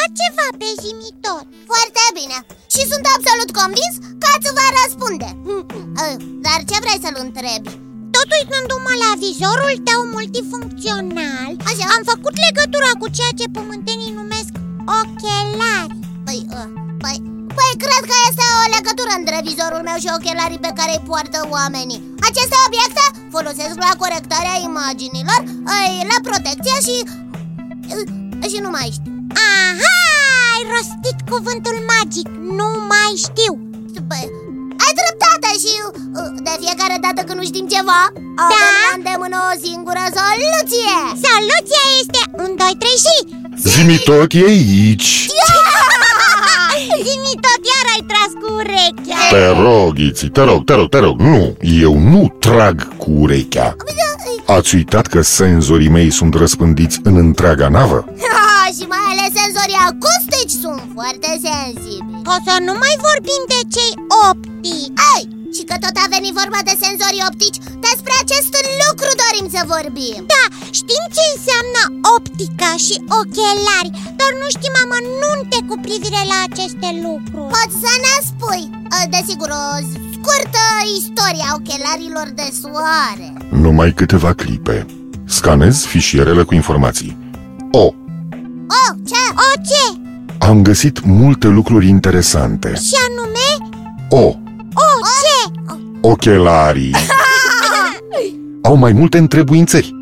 voi întreba ceva pe Zimi tot foarte bine. Și sunt absolut convins că îți va răspunde. Mm, uh, Dar ce vrei să-l întrebi? Tot uitându-mă la vizorul tău multifuncțional Așa. Am făcut legătura cu ceea ce pământenii numesc ochelari. Păi, uh, păi, păi cred că este o legătură între vizorul meu și ochelarii pe care îi poartă oamenii. Aceste obiecte folosesc la corectarea imaginilor, uh, la protecție și... uh, și nu mai știu Aha, ai rostit cuvântul magic, nu mai știu. Păi, ai dreptate și uh, de fiecare dată când nu știm ceva Avem la îndemână o singură soluție. Soluția este un, doi, trei și. Zimi tot e aici. Zimi tot iar ai tras cu urechea. Te rog, Iți, te rog, te rog, te rog. Nu, eu nu trag cu urechea. Ați uitat că senzorii mei sunt răspândiți în întreaga navă? Ah, Și mai ales senzorii acustici sunt foarte sensibili. Ca să nu mai vorbim de cei optici. Ei, și că tot a venit vorba de senzorii optici Despre acest lucru dorim să vorbim. Da, știm ce înseamnă optica și ochelari Dar nu știm amănunte cu privire la aceste lucruri. Poți să ne spui, uh, desigur, o scurtă istorie a ochelarilor de soare Numai câteva clipe Scanez fișierele cu informații O, Oh, ce? O, ce? am găsit multe lucruri interesante Și anume? O, O, ce? ochelarii Au mai multe întrebuințări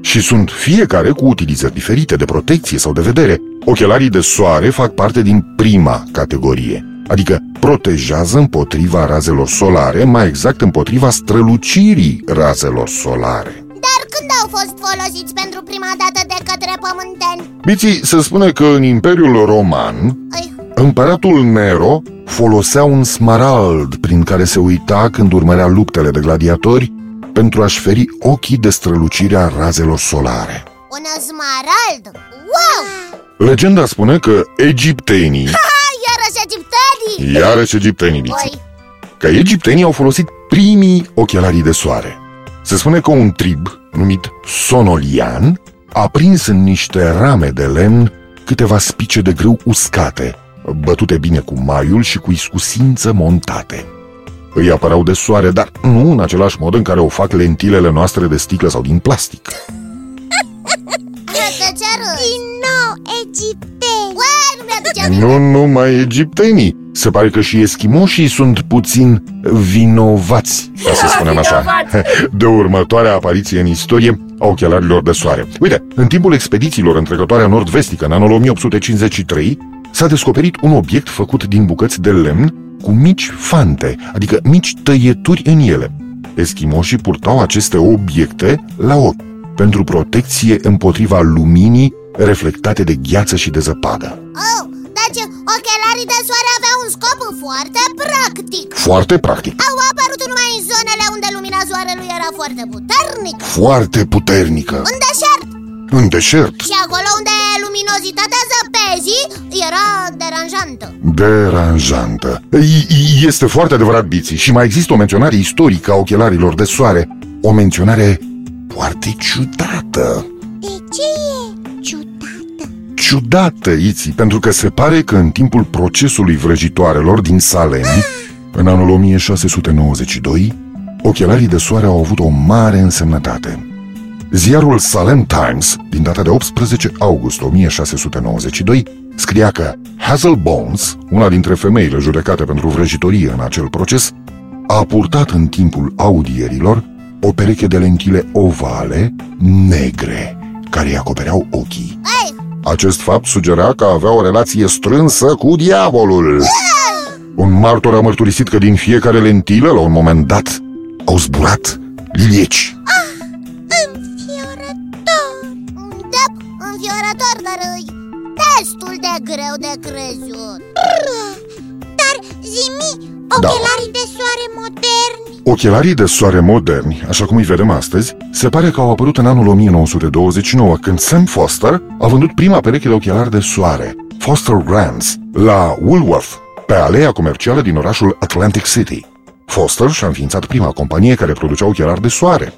și sunt fiecare cu utilizări diferite de protecție sau de vedere. Ochelarii de soare fac parte din prima categorie, adică protejează împotriva razelor solare, mai exact împotriva strălucirii razelor solare. Dar când au fost folosiți pentru prima dată de către pământeni? Biții se spune că în Imperiul Roman, Ai, împăratul Nero folosea un smarald prin care se uita când urmărea luptele de gladiatori pentru a-și feri ochii de strălucirea razelor solare. un smarald? Wow! Legenda spune că egiptenii, Ah, iarăși egiptenii! Iarăși egiptenii, biții, Oi, că egiptenii au folosit primii ochelarii de soare. Se spune că un trib numit Sonolian a prins în niște rame de lemn câteva spice de grâu uscate, bătute bine cu maiul și cu iscusință montate. Îi apărau de soare, dar nu în același mod în care o fac lentilele noastre de sticlă sau din plastic. de ce râzi? Din nou, egipteni Uai, nu mi-aduce aminte Nu numai egiptenii. Se pare că și eschimoșii sunt puțin vinovați, ca să spunem așa, de următoarea apariție în istorie a ochelarilor de soare. Uite, în timpul expedițiilor întrecătoarea nord-vestică, în anul 1853, s-a descoperit un obiect făcut din bucăți de lemn cu mici fante, adică mici tăieturi în ele. Eschimoșii purtau aceste obiecte la ochi, pentru protecție împotriva luminii reflectate de gheață și de zăpadă. Oh, deci ochelarii de soare aveau un scop foarte practic. Foarte practic, Au apărut numai în zonele unde lumina soarelui era foarte puternică. Foarte puternică, În deșert. În deșert, Și acolo unde luminozitatea zăpezii era deranjantă. Deranjantă. I- i- Este foarte adevărat, Biții, și mai există o menționare istorică a ochelarilor de soare, o menționare foarte ciudată. De ce e ciudată? Ciudată, Iții, pentru că se pare că în timpul procesului vrăjitoarelor din Salem, în anul 1692, ochelarii de soare au avut o mare însemnătate. Ziarul Salem Times, din data de 18 august 1692, scria că Hazel Bones, una dintre femeile judecate pentru vrăjitorie în acel proces, a purtat în timpul audierilor o pereche de lentile ovale negre, care îi acopereau ochii. Ei, Acest fapt sugera că avea o relație strânsă cu diavolul. Un martor a mărturisit că din fiecare lentilă, la un moment dat, au zburat lilieci. Înfiorător da, înfiorător, dar e destul de greu de crezut Dar zimi, ochelarii de soare moderni Ochelarii de soare moderni, așa cum îi vedem astăzi, se pare că au apărut în anul 1929, când Sam Foster a vândut prima pereche de ochelari de soare, Foster Brands, la Woolworth, pe aleea comercială din orașul Atlantic City. Foster și-a înființat prima companie care producea ochelari de soare.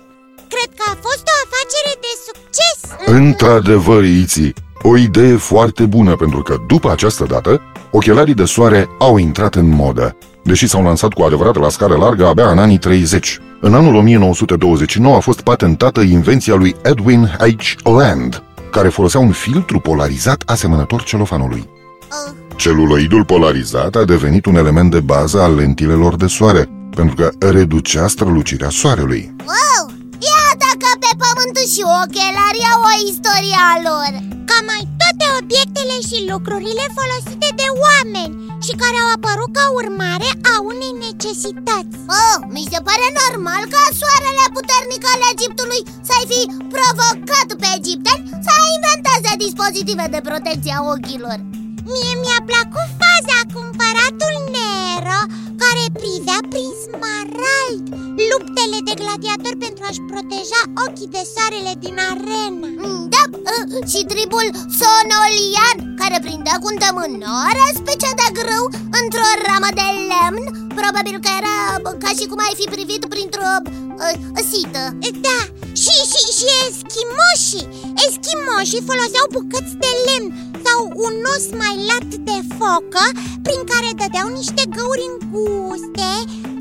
Cred că a fost o afacere de succes Într-adevăr, Iții, o idee foarte bună pentru că după această dată, ochelarii de soare au intrat în modă, deși s-au lansat cu adevărat la scară largă abia în anii 30. În anul 1929 a fost patentată invenția lui Edwin H. Land, care folosea un filtru polarizat asemănător celofanului. Uh, Celuloidul polarizat a devenit un element de bază al lentilelor de soare, pentru că reducea strălucirea soarelui. wow! Iată că pe pământ și ochelarii au o istorie a lor Ca mai toate obiectele și lucrurile folosite de oameni Și care au apărut ca urmare a unei necesități. Oh, mi se pare normal ca soarele puternic al Egiptului să-i fi provocat pe egipteni să inventeze dispozitive de protecție a ochilor. Mie mi-a plăcut faza cu împăratul Nero Care privea prin smarald luptele de gladiatori pentru a-și proteja ochii de soarele din arenă. Mm, Da, uh, și tribul sonolian Care prindea cu îndemânare specie de grâu într-o ramă de lemn Probabil că era bă, ca și cum ai fi privit printr-o uh, sită. Da, și, și, și eschimoșii. Eschimoșii foloseau bucăți de lemn sau un os mai lat de focă Prin care dădeau niște găuri înguste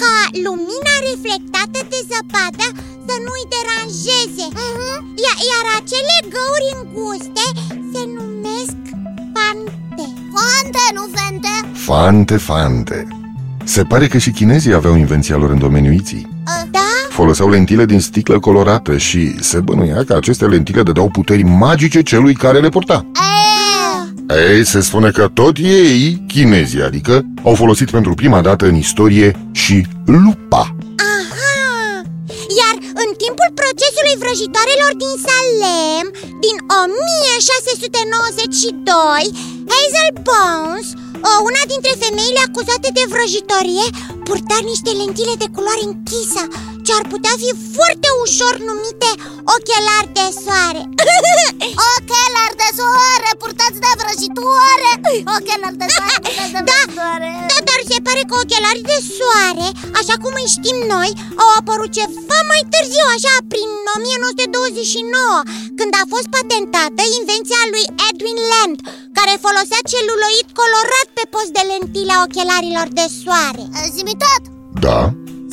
Ca lumina reflectată de zăpadă să nu-i deranjeze. Ia- Iar acele găuri înguste se numesc fante. Fante, nu fente? Fante, fante. Se pare că și chinezii aveau invenția lor în domeniul iții. Da? Foloseau lentile din sticlă colorată și se bănuia că aceste lentile dădeau puteri magice celui care le purta. E, Ei, se spune că tot ei, chinezii adică, au folosit pentru prima dată în istorie și lupa. Aha! Iar în timpul procesului vrăjitoarelor din Salem, din 1692, Hazel Bones, o- una dintre femeile acuzate de vrăjitorie, purta niște lentile de culoare închisă, ce ar putea fi foarte ușor numite ochelari de soare. ochelari de soare purtați de vrăjitoare Ochelari de soare pare că ochelarii de soare, așa cum îi știm noi, au apărut ceva mai târziu, așa, prin 1929, când a fost patentată invenția lui Edwin Land, care folosea celuloid colorat pe post de lentile a ochelarilor de soare. Zimi tot Da?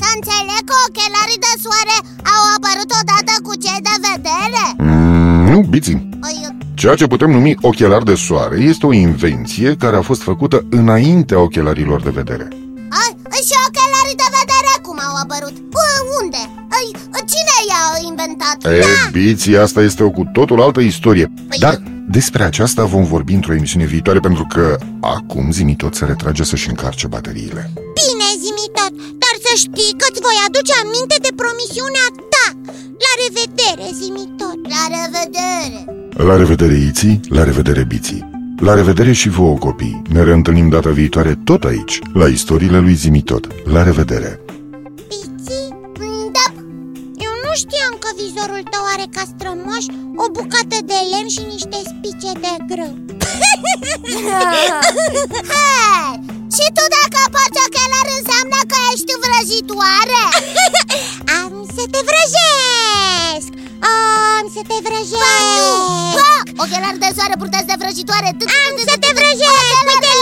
Să înțeleg că ochelarii de soare au apărut odată cu cei de vedere Mm, nu, biții. Păi, Ceea ce putem numi ochelar de soare este o invenție care a fost făcută înaintea ochelarilor de vedere. a, și ochelarii de vedere cum au apărut? Bă, unde? Ai, cine i-a inventat? E, biții, asta este o cu totul altă istorie. Păi- Dar despre aceasta vom vorbi într-o emisiune viitoare pentru că acum Zimi tot se retrage să-și încarce bateriile. Bine, zimi tot, dar să știi că îți voi aduce aminte de promisiunea ta. La revedere, zimi tot. La revedere! La revedere, Iții, la revedere, Biții. La revedere și vouă, copii. Ne reîntâlnim data viitoare tot aici, la istoriile lui Zimi tot. La revedere! Piții? Mm, Da, Eu nu știam că vizorul tău are ca strămoș o bucată de lemn și niște spice de grâu Hei, și tu dacă ochelari de soare purtați de vrăjitoare Am să te vrăjesc Uite, Liliet,